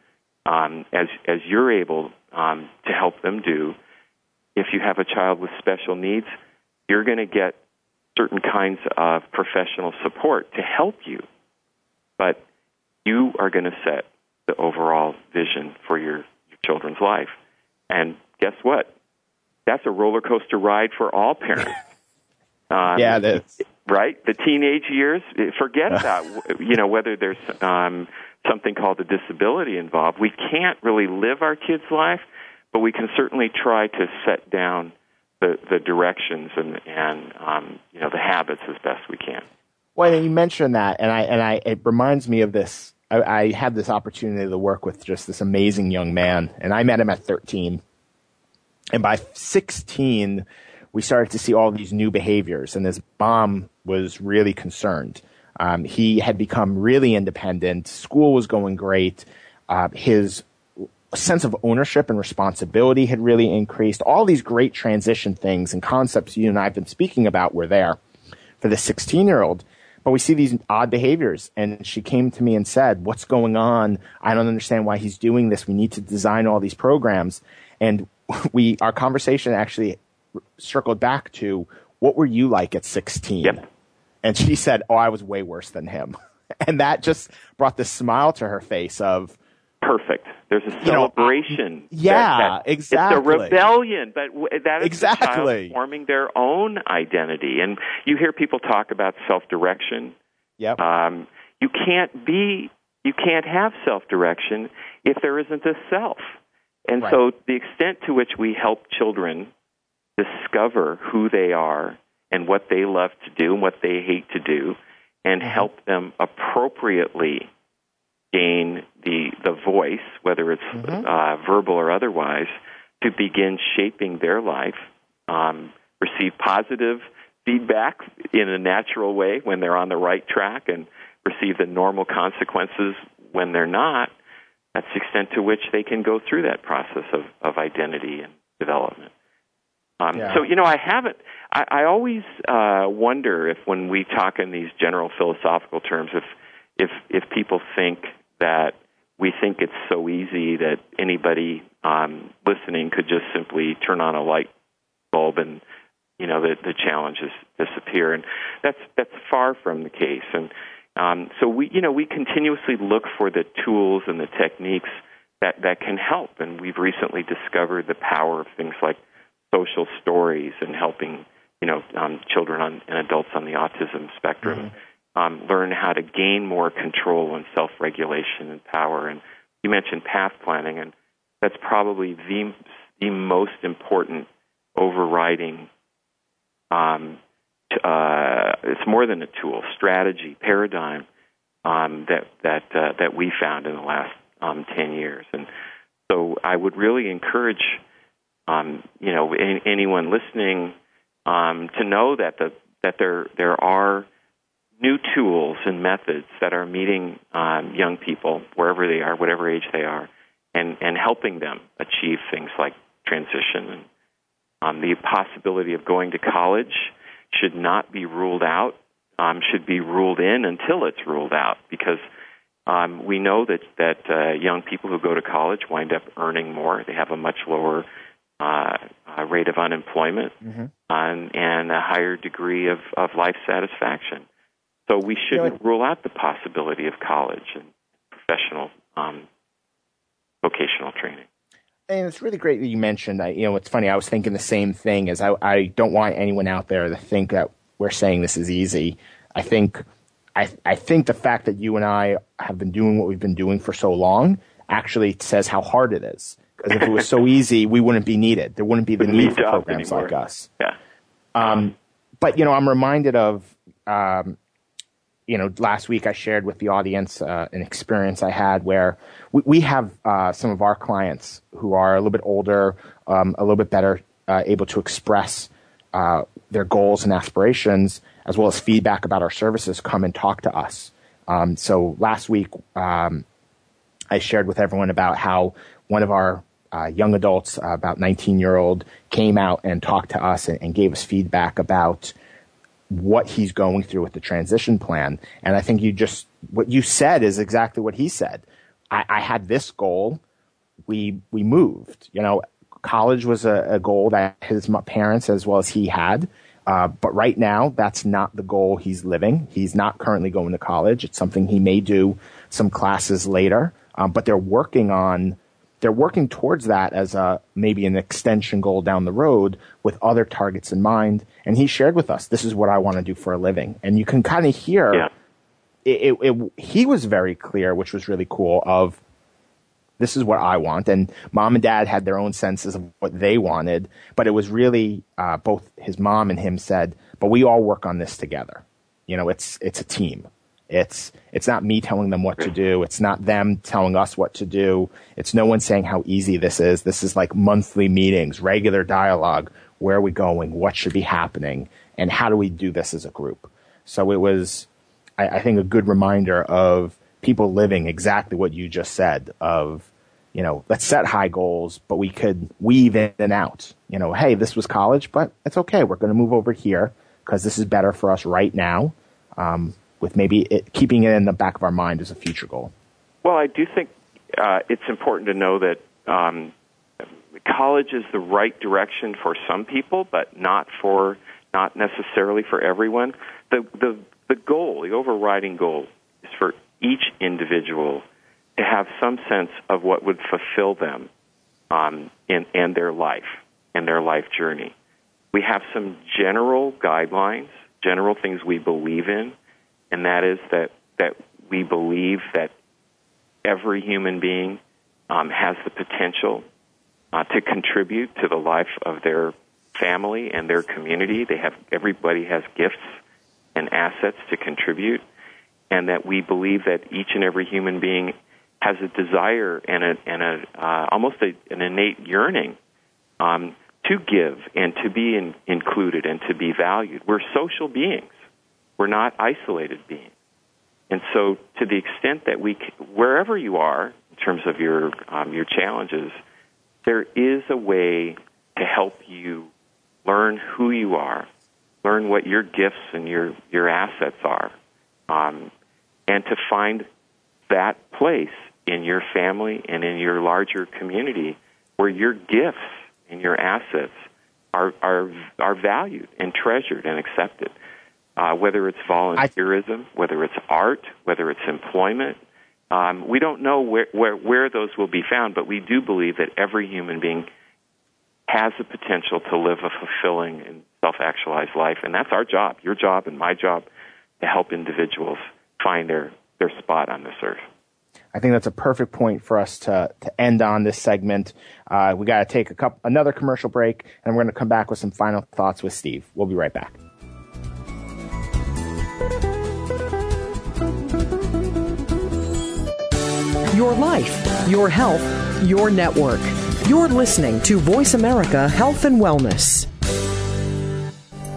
C: um, as as you're able um, to help them do. If you have a child with special needs, you're going to get certain kinds of professional support to help you, but you are going to set the overall vision for your, your children's life. And guess what? That's a roller coaster ride for all parents.
B: Um, yeah, it is.
C: right? The teenage years, forget that. You know, whether there's um, something called a disability involved, we can't really live our kids' life, but we can certainly try to set down the, the directions and, and um, you know, the habits as best we can.
B: Well, you mentioned that, and I and I it reminds me of this. I, I had this opportunity to work with just this amazing young man, and I met him at 13, and by 16, we started to see all these new behaviors, and this mom was really concerned. Um, he had become really independent. School was going great. Uh, his sense of ownership and responsibility had really increased. All these great transition things and concepts you and I have been speaking about were there for the 16 year old. But we see these odd behaviors. And she came to me and said, What's going on? I don't understand why he's doing this. We need to design all these programs. And we, our conversation actually circled back to what were you like at 16?
C: Yep.
B: And she said, Oh, I was way worse than him. And that just brought this smile to her face of,
C: perfect. There's a celebration. You know,
B: yeah,
C: that, that
B: exactly.
C: It's a rebellion, but w- that is
B: exactly.
C: the forming their own identity. And you hear people talk about self-direction.
B: Yep.
C: Um, you can't be, you can't have self-direction if there isn't a self. And
B: right.
C: so, the extent to which we help children discover who they are and what they love to do and what they hate to do, and
B: Mm-hmm.
C: help them appropriately gain the the voice, whether it's
B: Mhm.
C: uh, verbal or otherwise, to begin shaping their life, um, receive positive feedback in a natural way when they're on the right track, and receive the normal consequences when they're not. That's the extent to which they can go through that process of, of identity and development. Um,
B: Yeah.
C: So you know, I haven't. I, I always uh, wonder if, when we talk in these general philosophical terms, if if if people think that we think it's so easy that anybody um, listening could just simply turn on a light bulb and you know the the challenges disappear, and that's that's far from the case. And um, so we you know we continuously look for the tools and the techniques that that can help, and we've recently discovered the power of things like social stories and helping you know um, children on, and adults on the autism spectrum um, learn how to gain more control and self-regulation and power. And you mentioned path planning, and that's probably the the most important overriding. Um, uh, it's more than a tool, strategy, paradigm um, that that uh, that we found in the last um, ten years. And so, I would really encourage um, you know any, anyone listening um, to know that the that there there are new tools and methods that are meeting um, young people wherever they are, whatever age they are, and and helping them achieve things like transition and um, the possibility of going to college should not be ruled out. Um, should be ruled in until it's ruled out because um, we know that that uh, young people who go to college wind up earning more. They have a much lower uh, uh, rate of unemployment
B: Mm-hmm.
C: and, and a higher degree of, of life satisfaction. So we shouldn't rule out the possibility of college and professional um, vocational training.
B: And it's really great that you mentioned. I, you know, it's funny. I was thinking the same thing. As I, I don't want anyone out there to think that we're saying this is easy. I think, I, I think the fact that you and I have been doing what we've been doing for so long actually says how hard it is. Because if it was so easy, we wouldn't be needed. There wouldn't be the need for programs
C: anymore.
B: like us.
C: Yeah.
B: Um, but you know, I'm reminded of, um, you know, last week I shared with the audience uh, an experience I had where we, we have uh, some of our clients who are a little bit older, um, a little bit better uh, able to express uh, their goals and aspirations, as well as feedback about our services, come and talk to us. Um, so last week, um, I shared with everyone about how one of our uh, young adults, uh, about 19 year old, came out and talked to us and, and gave us feedback about what he's going through with the transition plan. And I think you just, what you said is exactly what he said. I, I had this goal. We, we moved, you know, college was a, a goal that his parents as well as he had. Uh, but right now, that's not the goal he's living. He's not currently going to college. It's something he may do some classes later. Um, but they're working on they're working towards that as a maybe an extension goal down the road with other targets in mind. And he shared with us, this is what I want to do for a living. And you can kind of hear
C: Yeah.
B: it, it, it, he was very clear, which was really cool of this is what I want. And mom and dad had their own senses of what they wanted, but it was really, uh, both his mom and him said, but we all work on this together. You know, it's, it's a team. It's, it's not me telling them what to do. It's not them telling us what to do. It's no one saying how easy this is. This is like monthly meetings, regular dialogue. Where are we going? What should be happening? And how do we do this as a group? So it was, I, I think, a good reminder of people living exactly what you just said of, you know, let's set high goals, but we could weave in and out. You know, hey, this was college, but it's okay. We're going to move over here because this is better for us right now. Um, with maybe it, keeping it in the back of our mind as a future goal.
C: Well, I do think uh, it's important to know that um, college is the right direction for some people, but not for not necessarily for everyone. The the the goal, the overriding goal, is for each individual to have some sense of what would fulfill them um, in and their life and their life journey. We have some general guidelines, general things we believe in, and that is that that we believe that every human being um, has the potential uh, to contribute to the life of their family and their community. They have everybody has gifts and assets to contribute, and that we believe that each and every human being has a desire and a and a uh, almost a, an innate yearning um, to give and to be in, included and to be valued. We're social beings. We're not isolated beings. And so, to the extent that we, wherever you are in terms of your um, your challenges, there is a way to help you learn who you are, learn what your gifts and your your assets are, um, and to find that place in your family and in your larger community where your gifts and your assets are are are valued and treasured and accepted uh, whether it's volunteerism, whether it's art, whether it's employment. Um, we don't know where, where, where those will be found, but we do believe that every human being has the potential to live a fulfilling and self actualized life. And that's our job, your job and my job, to help individuals find their, their spot on this earth.
B: I think that's a perfect point for us to, to end on this segment. Uh, we got to take a couple, another commercial break, and we're going to come back with some final thoughts with Steve. We'll be right back.
D: Your life, your health, your network. You're listening to Voice America Health and Wellness.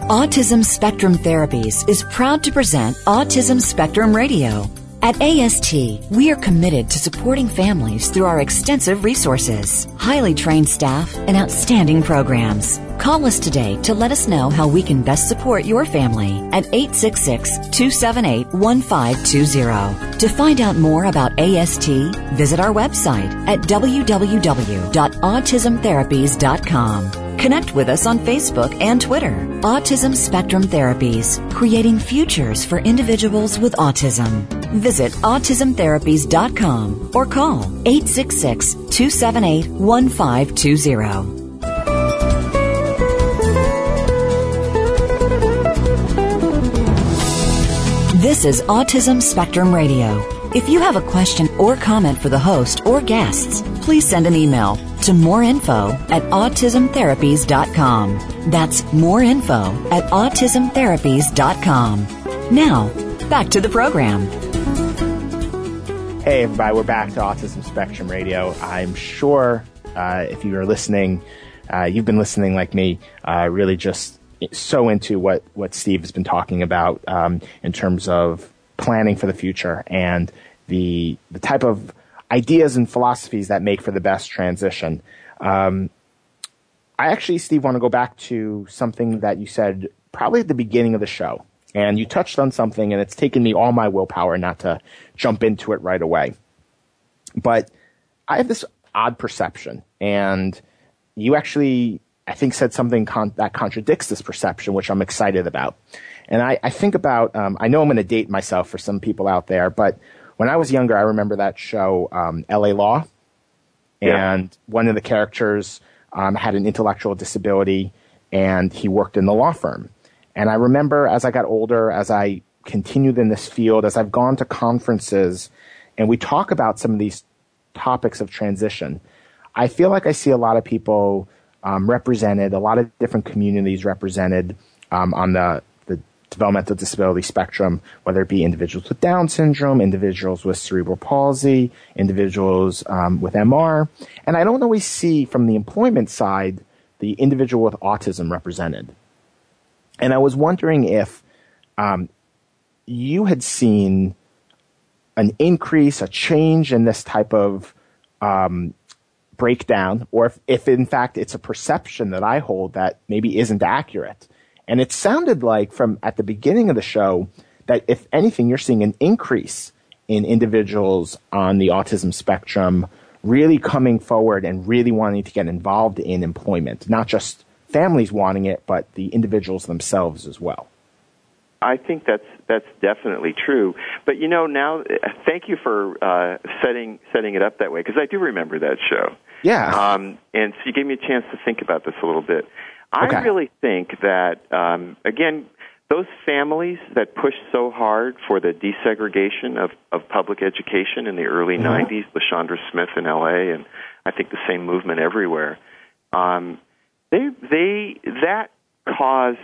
A: Autism Spectrum Therapies is proud to present Autism Spectrum Radio. At AST, we are committed to supporting families through our extensive resources, highly trained staff, and outstanding programs. Call us today to let us know how we can best support your family at 866 278 1520. To find out more about AST, visit our website at www.autismtherapies.com. Connect with us on Facebook and Twitter. Autism Spectrum Therapies, creating futures for individuals with autism. Visit autismtherapies.com or call 866 278 1520. This is Autism Spectrum Radio. If you have a question or comment for the host or guests, please send an email to moreinfo at autismtherapies.com. That's moreinfo at autismtherapies.com. Now, back to the program.
B: Hey, everybody, we're back to Autism Spectrum Radio. I'm sure uh, if you are listening, uh, you've been listening like me, uh, really just so into what, what Steve has been talking about um, in terms of planning for the future and the the type of ideas and philosophies that make for the best transition. Um, I actually, Steve, want to go back to something that you said probably at the beginning of the show, and you touched on something, and it's taken me all my willpower not to jump into it right away. But I have this odd perception, and you actually, I think, said something con- that contradicts this perception, which I'm excited about. And I, I think about, um, I know I'm going to date myself for some people out there, but when I was younger, I remember that show, um, L.A. Law. Yeah. And one of the characters um, had an intellectual disability, and he worked in the law firm. And I remember as I got older, as I continued in this field, as I've gone to conferences, and we talk about some of these topics of transition, I feel like I see a lot of people um, represented, a lot of different communities represented um, on the developmental disability spectrum, whether it be individuals with Down syndrome, individuals with cerebral palsy, individuals um, with MR. And I don't always see from the employment side the individual with autism represented. And I was wondering if um, you had seen an increase, a change in this type of um, breakdown, or if, if in fact it's a perception that I hold that maybe isn't accurate. And it sounded like from at the beginning of the show that if anything, you're seeing an increase in individuals on the autism spectrum really coming forward and really wanting to get involved in employment, not just families wanting it, but the individuals themselves as well.
C: I think that's that's definitely true. But you know, now thank you for uh, setting setting it up that way because I do remember that show.
B: Yeah.
C: Um, and so you gave me a chance to think about this a little bit. I really think that um, again, those families that pushed so hard for the desegregation of, of public education in the early mm-hmm. 90s, LaShondra Smith in LA, and I think the same movement everywhere, um, they, they, that caused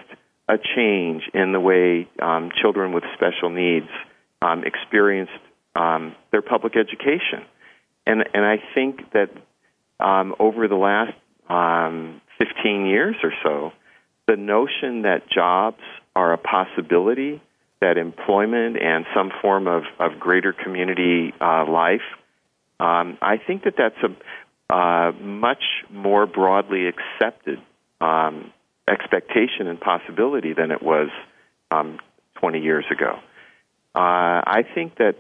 C: a change in the way um, children with special needs um, experienced um, their public education. And, and I think that um, over the last um, 15 years or so, the notion that jobs are a possibility, that employment and some form of, of greater community uh, life, um, I think that that's a uh, much more broadly accepted um, expectation and possibility than it was um, 20 years ago. Uh, I think that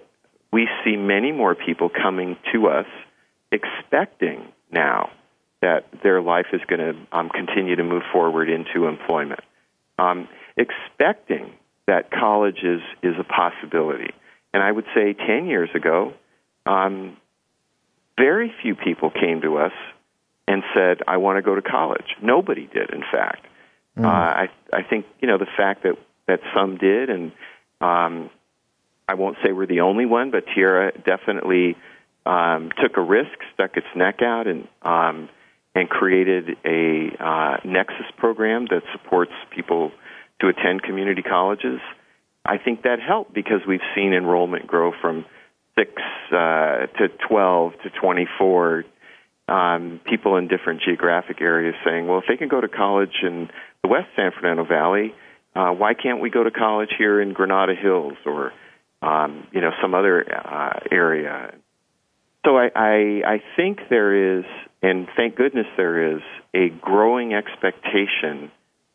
C: we see many more people coming to us expecting now that their life is going to um, continue to move forward into employment. Um, expecting that college is, is a possibility. And I would say 10 years ago, um, very few people came to us and said, I want to go to college. Nobody did, in fact. Mm. Uh, I, I think, you know, the fact that, that some did, and um, I won't say we're the only one, but Tierra definitely um, took a risk, stuck its neck out, and um, and created a uh, Nexus program that supports people to attend community colleges. I think that helped because we've seen enrollment grow from six uh, to 12 to 24. Um, people in different geographic areas saying, well, if they can go to college in the West San Fernando Valley, uh, why can't we go to college here in Granada Hills or um, you know some other uh, area? So I, I I think there is and thank goodness there is a growing expectation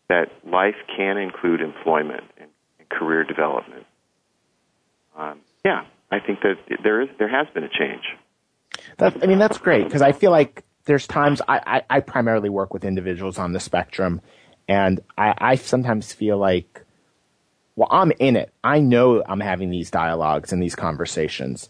C: that life can include employment and, and career development. Um, yeah, I think that there is there has been a change.
B: I mean, that's great because I feel like there's times I, I, I, primarily work with individuals on the spectrum, and I, I sometimes feel like, well, I'm in it. I know I'm having these dialogues and these conversations,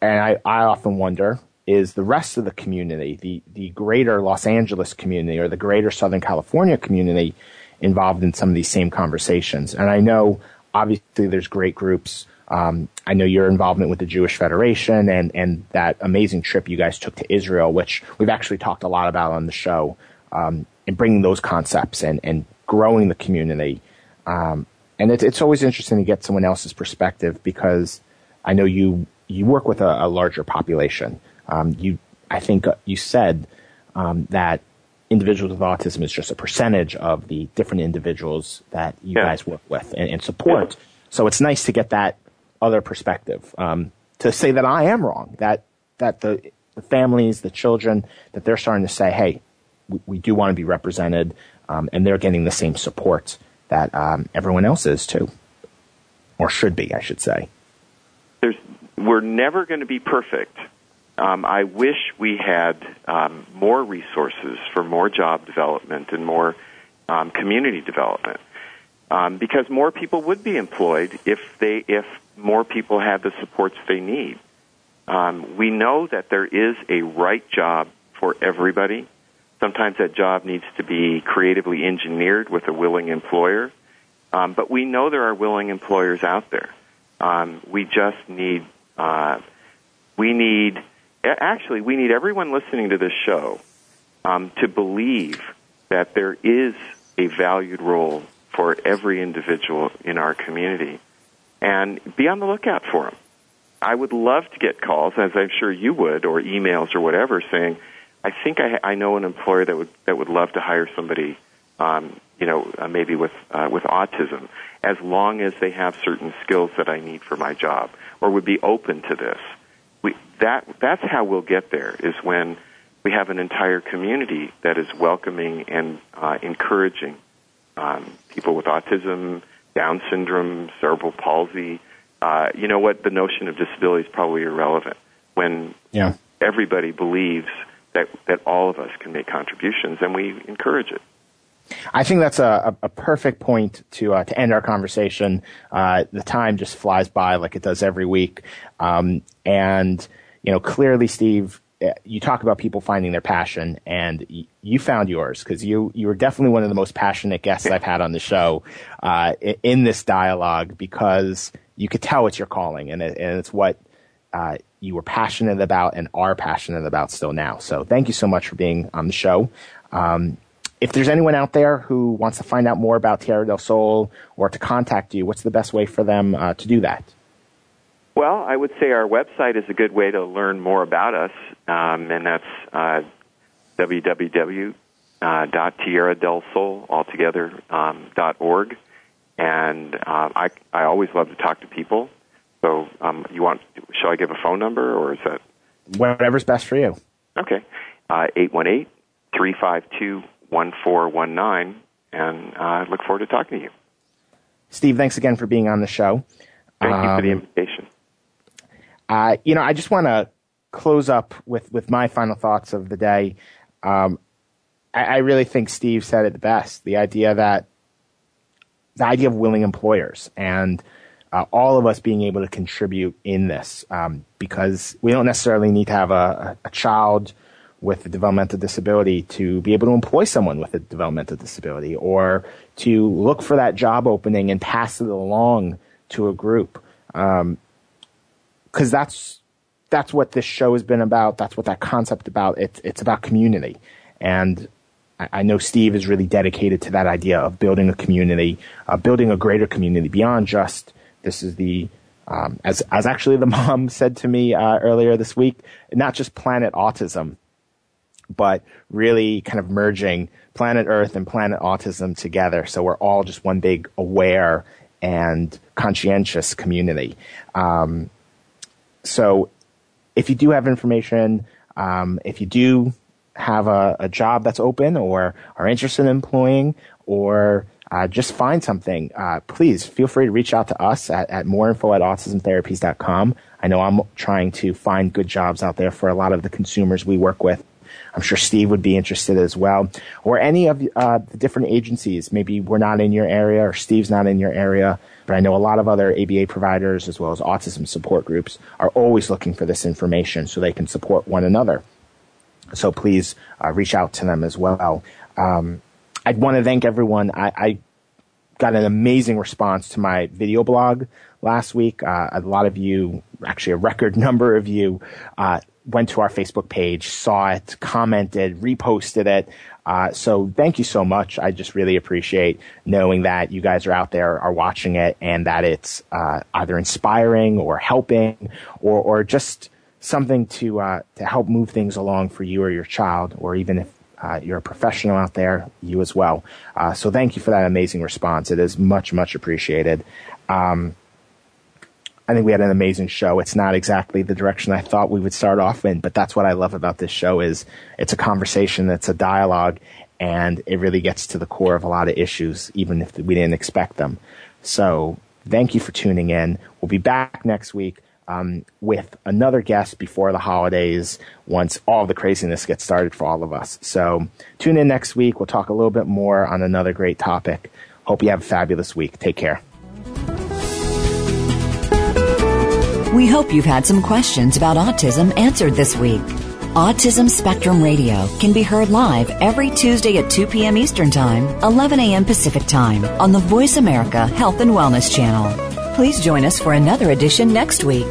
B: and I, I often wonder is the rest of the community, the, the greater Los Angeles community or the greater Southern California community involved in some of these same conversations. And I know obviously there's great groups. Um, I know your involvement with the Jewish Federation and, and that amazing trip you guys took to Israel, which we've actually talked a lot about on the show, um, and bringing those concepts and, and growing the community. Um, and it, it's always interesting to get someone else's perspective because I know you, you work with a, a larger population. Um, you, I think uh, you said um, that individuals with autism is just a percentage of the different individuals that you yeah. guys work with and, and support. Yeah. So it's nice to get that other perspective. Um, to say that I am wrong, that that the the families, the children, that they're starting to say, hey, we, we do want to be represented, um, and they're getting the same support that um, everyone else is too, or should be, I should say.
C: There's, we're never going to be perfect. Um, I wish we had um, more resources for more job development and more um, community development, um, because more people would be employed if they if more people had the supports they need. Um, we know that there is a right job for everybody. Sometimes that job needs to be creatively engineered with a willing employer. Um, but we know there are willing employers out there. We just need, uh, we need, actually, we need everyone listening to this show um, to believe that there is a valued role for every individual in our community and be on the lookout for them. I would love to get calls, as I'm sure you would, or emails or whatever, saying, "I think I, I know an employer that would that would love to hire somebody, um, you know, uh, maybe with uh, with autism, as long as they have certain skills that I need for my job, or would be open to this." We, that that's how we'll get there. Is when we have an entire community that is welcoming and uh, encouraging um, people with autism, Down syndrome, cerebral palsy. Uh, you know what? The notion of disability is probably irrelevant when
B: yeah.
C: everybody believes that that all of us can make contributions, and we encourage it.
B: I think that's a, a perfect point to uh, to end our conversation. Uh, the time just flies by like it does every week, um, and you know clearly, Steve, uh, you talk about people finding their passion, and y- you found yours because you you were definitely one of the most passionate guests I've had on the show uh, in this dialogue because you could tell it's your calling and, it, and it's what uh, you were passionate about and are passionate about still now. So thank you so much for being on the show. Um, if there's anyone out there who wants to find out more about Tierra del Sol or to contact you, what's the best way for them uh, to do that?
C: Well, I would say our website is a good way to learn more about us, um, and that's uh, www.tierradelsol altogether um, org. And um, I I always love to talk to people. So um, you want? Shall I give a phone number, or is that
B: whatever's best for you?
C: Okay, uh, eight one eight three five two one four one nine, and uh, I look forward to talking to you.
B: Steve, thanks again for being on the show.
C: Thank um, you for the um, invitation.
B: Uh, you know, I just want to close up with, with my final thoughts of the day. Um, I, I, really think Steve said it the best. The idea that the idea of willing employers and uh, all of us being able to contribute in this, um, because we don't necessarily need to have a, a child with a developmental disability to be able to employ someone with a developmental disability or to look for that job opening and pass it along to a group. Um, because that's that's what this show has been about. That's what that concept about. It's it's about community, and I, I know Steve is really dedicated to that idea of building a community, uh, building a greater community beyond just this is the um, as as actually the mom said to me uh, earlier this week, not just planet autism, but really kind of merging planet Earth and planet autism together. So we're all just one big aware and conscientious community. Um, so if you do have information, um, if you do have a, a, job that's open or are interested in employing or uh, just find something, uh, please feel free to reach out to us at, at moreinfo at autismtherapies.com. I know I'm trying to find good jobs out there for a lot of the consumers we work with. I'm sure Steve would be interested as well. Or any of uh, the different agencies. Maybe we're not in your area or Steve's not in your area. But I know a lot of other ABA providers as well as autism support groups are always looking for this information so they can support one another. So please uh, reach out to them as well. Um, I'd want to thank everyone. I, I, got an amazing response to my video blog last week. Uh, a lot of you, actually a record number of you, uh, went to our Facebook page, saw it, commented, reposted it. Uh, so thank you so much. I just really appreciate knowing that you guys are out there, are watching it, and that it's uh, either inspiring or helping, or or just something to uh, to help move things along for you or your child, or even if uh, you're a professional out there, you as well. Uh, so thank you for that amazing response. It is much much appreciated. Um, I think we had an amazing show. It's not exactly the direction I thought we would start off in, but that's what I love about this show is it's a conversation, it's a dialogue, and it really gets to the core of a lot of issues, even if we didn't expect them. So thank you for tuning in. We'll be back next week um, with another guest before the holidays once all the craziness gets started for all of us. So tune in next week. We'll talk a little bit more on another great topic. Hope you have a fabulous week. Take care.
A: We hope you've had some questions about autism answered this week. Autism Spectrum Radio can be heard live every Tuesday at 2 p.m. Eastern Time, 11 a.m. Pacific Time on the Voice America Health and Wellness Channel. Please join us for another edition next week.